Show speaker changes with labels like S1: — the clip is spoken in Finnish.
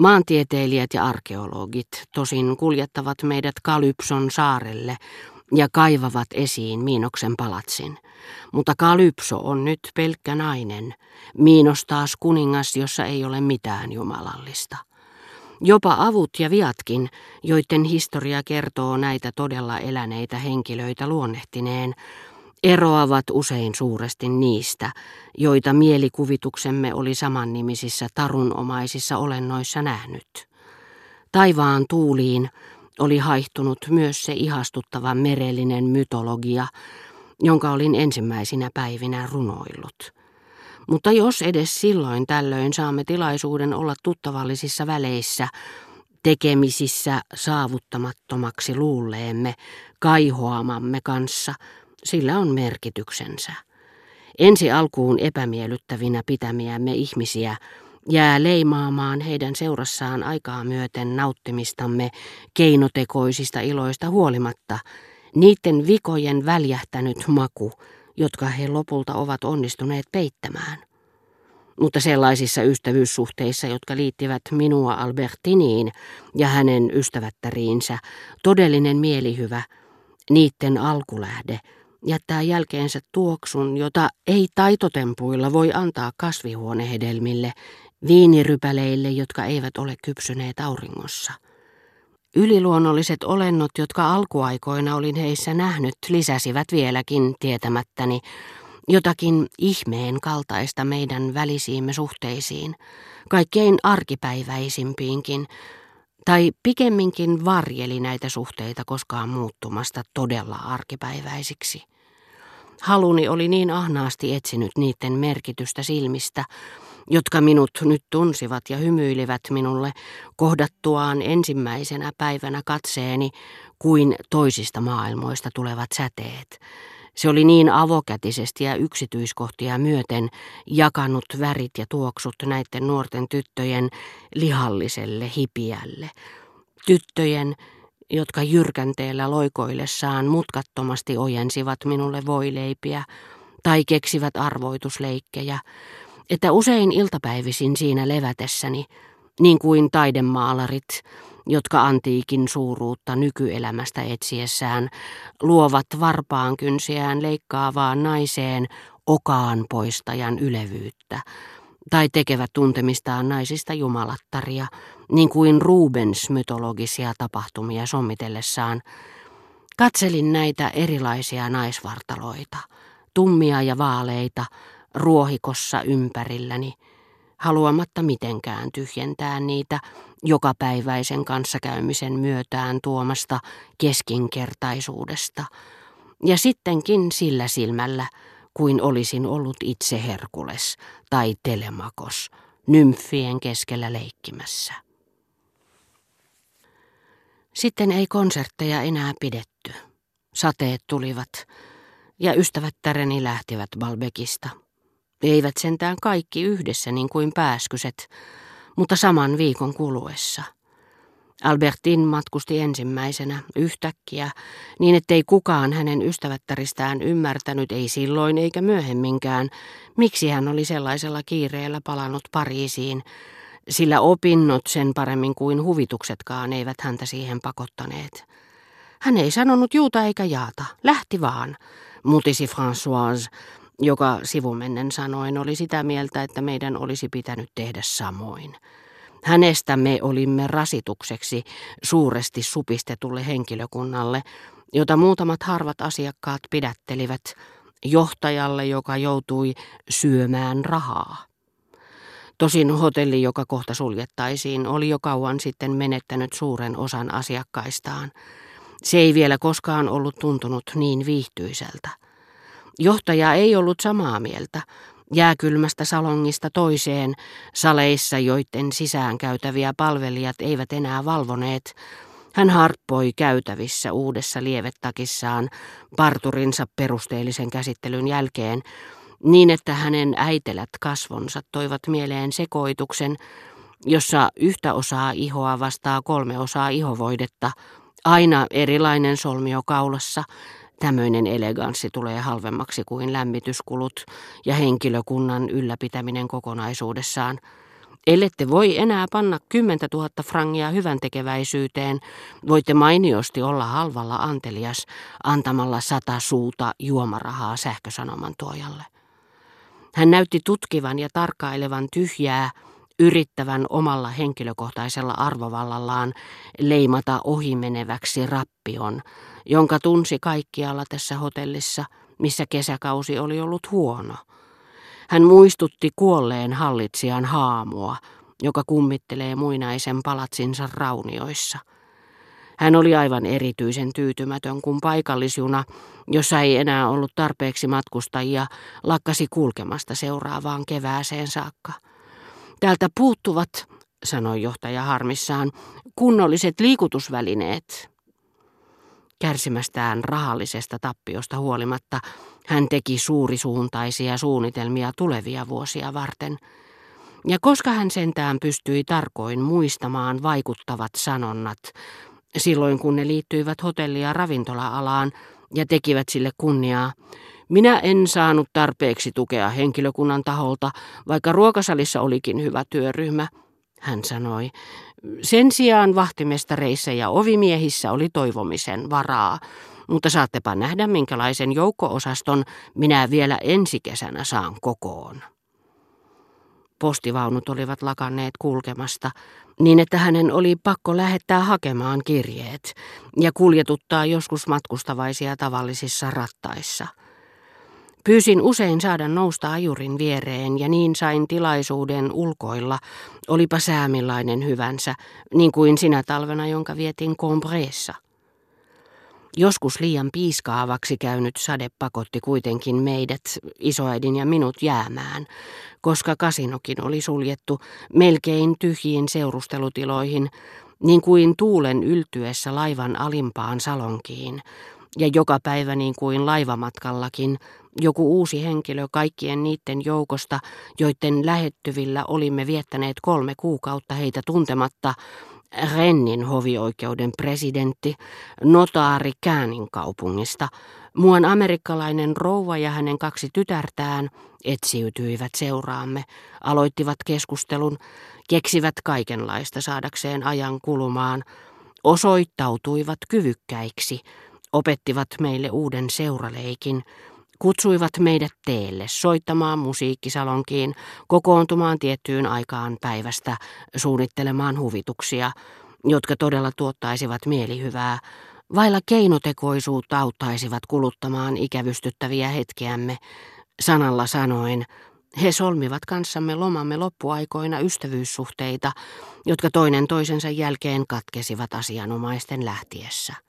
S1: Maantieteilijät ja arkeologit tosin kuljettavat meidät Kalypson saarelle ja kaivavat esiin Miinoksen palatsin. Mutta Kalypso on nyt pelkkä nainen, Miinos taas kuningas, jossa ei ole mitään jumalallista. Jopa avut ja viatkin, joiden historia kertoo näitä todella eläneitä henkilöitä luonnehtineen, eroavat usein suuresti niistä, joita mielikuvituksemme oli samannimisissä tarunomaisissa olennoissa nähnyt. Taivaan tuuliin oli haihtunut myös se ihastuttava merellinen mytologia, jonka olin ensimmäisinä päivinä runoillut. Mutta jos edes silloin tällöin saamme tilaisuuden olla tuttavallisissa väleissä, tekemisissä saavuttamattomaksi luulleemme, kaihoamamme kanssa, sillä on merkityksensä. Ensi alkuun epämiellyttävinä pitämiämme ihmisiä jää leimaamaan heidän seurassaan aikaa myöten nauttimistamme keinotekoisista iloista huolimatta, niiden vikojen väljähtänyt maku, jotka he lopulta ovat onnistuneet peittämään. Mutta sellaisissa ystävyyssuhteissa, jotka liittivät minua Albertiniin ja hänen ystävättäriinsä, todellinen mielihyvä, niiden alkulähde, jättää jälkeensä tuoksun, jota ei taitotempuilla voi antaa kasvihuonehedelmille, viinirypäleille, jotka eivät ole kypsyneet auringossa. Yliluonnolliset olennot, jotka alkuaikoina olin heissä nähnyt, lisäsivät vieläkin tietämättäni jotakin ihmeen kaltaista meidän välisiimme suhteisiin, kaikkein arkipäiväisimpiinkin, tai pikemminkin varjeli näitä suhteita koskaan muuttumasta todella arkipäiväisiksi. Haluni oli niin ahnaasti etsinyt niiden merkitystä silmistä, jotka minut nyt tunsivat ja hymyilivät minulle kohdattuaan ensimmäisenä päivänä katseeni kuin toisista maailmoista tulevat säteet. Se oli niin avokätisesti ja yksityiskohtia myöten jakanut värit ja tuoksut näiden nuorten tyttöjen lihalliselle hipiälle. Tyttöjen, jotka jyrkänteellä loikoillessaan mutkattomasti ojensivat minulle voileipiä tai keksivät arvoitusleikkejä, että usein iltapäivisin siinä levätessäni, niin kuin taidemaalarit, jotka antiikin suuruutta nykyelämästä etsiessään luovat varpaan kynsiään leikkaavaan naiseen okaan poistajan ylevyyttä, tai tekevät tuntemistaan naisista jumalattaria, niin kuin Rubens mytologisia tapahtumia sommitellessaan. Katselin näitä erilaisia naisvartaloita, tummia ja vaaleita, ruohikossa ympärilläni, haluamatta mitenkään tyhjentää niitä jokapäiväisen kanssakäymisen myötään tuomasta keskinkertaisuudesta, ja sittenkin sillä silmällä, kuin olisin ollut itse Herkules tai Telemakos, nymfien keskellä leikkimässä. Sitten ei konsertteja enää pidetty. Sateet tulivat, ja ystävättäreni lähtivät Balbekista. Eivät sentään kaikki yhdessä niin kuin pääskyset, mutta saman viikon kuluessa. Albertin matkusti ensimmäisenä, yhtäkkiä, niin ettei kukaan hänen ystävättäristään ymmärtänyt, ei silloin eikä myöhemminkään, miksi hän oli sellaisella kiireellä palannut Pariisiin, sillä opinnot sen paremmin kuin huvituksetkaan eivät häntä siihen pakottaneet. Hän ei sanonut juuta eikä jaata, lähti vaan, mutisi Françoise, joka sivumennen sanoen oli sitä mieltä, että meidän olisi pitänyt tehdä samoin. Hänestä me olimme rasitukseksi suuresti supistetulle henkilökunnalle, jota muutamat harvat asiakkaat pidättelivät johtajalle, joka joutui syömään rahaa. Tosin hotelli, joka kohta suljettaisiin, oli jo kauan sitten menettänyt suuren osan asiakkaistaan. Se ei vielä koskaan ollut tuntunut niin viihtyiseltä. Johtaja ei ollut samaa mieltä. Jääkylmästä salongista toiseen, saleissa, joiden sisään käytäviä palvelijat eivät enää valvoneet, hän harppoi käytävissä uudessa lievettakissaan parturinsa perusteellisen käsittelyn jälkeen, niin että hänen äitelät kasvonsa toivat mieleen sekoituksen, jossa yhtä osaa ihoa vastaa kolme osaa ihovoidetta, aina erilainen solmio kaulassa, Tämmöinen eleganssi tulee halvemmaksi kuin lämmityskulut ja henkilökunnan ylläpitäminen kokonaisuudessaan. Ellette voi enää panna kymmentä tuhatta frangia hyvän tekeväisyyteen, voitte mainiosti olla halvalla antelias antamalla sata suuta juomarahaa sähkösanoman tuojalle. Hän näytti tutkivan ja tarkkailevan tyhjää, yrittävän omalla henkilökohtaisella arvovallallaan leimata ohimeneväksi rappion, jonka tunsi kaikkialla tässä hotellissa, missä kesäkausi oli ollut huono. Hän muistutti kuolleen hallitsijan haamua, joka kummittelee muinaisen palatsinsa raunioissa. Hän oli aivan erityisen tyytymätön, kun paikallisjuna, jossa ei enää ollut tarpeeksi matkustajia, lakkasi kulkemasta seuraavaan kevääseen saakka. Täältä puuttuvat, sanoi johtaja harmissaan, kunnolliset liikutusvälineet. Kärsimästään rahallisesta tappiosta huolimatta hän teki suurisuuntaisia suunnitelmia tulevia vuosia varten. Ja koska hän sentään pystyi tarkoin muistamaan vaikuttavat sanonnat, silloin kun ne liittyivät hotelli- ja ravintola-alaan ja tekivät sille kunniaa, minä en saanut tarpeeksi tukea henkilökunnan taholta, vaikka ruokasalissa olikin hyvä työryhmä, hän sanoi. Sen sijaan vahtimestareissa ja ovimiehissä oli toivomisen varaa, mutta saattepa nähdä, minkälaisen joukko-osaston minä vielä ensi kesänä saan kokoon. Postivaunut olivat lakanneet kulkemasta, niin että hänen oli pakko lähettää hakemaan kirjeet ja kuljetuttaa joskus matkustavaisia tavallisissa rattaissa – Pyysin usein saada nousta ajurin viereen ja niin sain tilaisuuden ulkoilla, olipa säämillainen hyvänsä, niin kuin sinä talvena, jonka vietin Combreessa. Joskus liian piiskaavaksi käynyt sade pakotti kuitenkin meidät, isoäidin ja minut jäämään, koska kasinokin oli suljettu melkein tyhjiin seurustelutiloihin, niin kuin tuulen yltyessä laivan alimpaan salonkiin, ja joka päivä niin kuin laivamatkallakin joku uusi henkilö kaikkien niiden joukosta, joiden lähettyvillä olimme viettäneet kolme kuukautta heitä tuntematta, Rennin hovioikeuden presidentti, notaari Käänin kaupungista, muuan amerikkalainen rouva ja hänen kaksi tytärtään etsiytyivät seuraamme, aloittivat keskustelun, keksivät kaikenlaista saadakseen ajan kulumaan, osoittautuivat kyvykkäiksi, opettivat meille uuden seuraleikin, Kutsuivat meidät teelle soittamaan musiikkisalonkiin, kokoontumaan tiettyyn aikaan päivästä, suunnittelemaan huvituksia, jotka todella tuottaisivat mielihyvää, vailla keinotekoisuutta auttaisivat kuluttamaan ikävystyttäviä hetkiämme, sanalla sanoen, he solmivat kanssamme lomamme loppuaikoina ystävyyssuhteita, jotka toinen toisensa jälkeen katkesivat asianomaisten lähtiessä.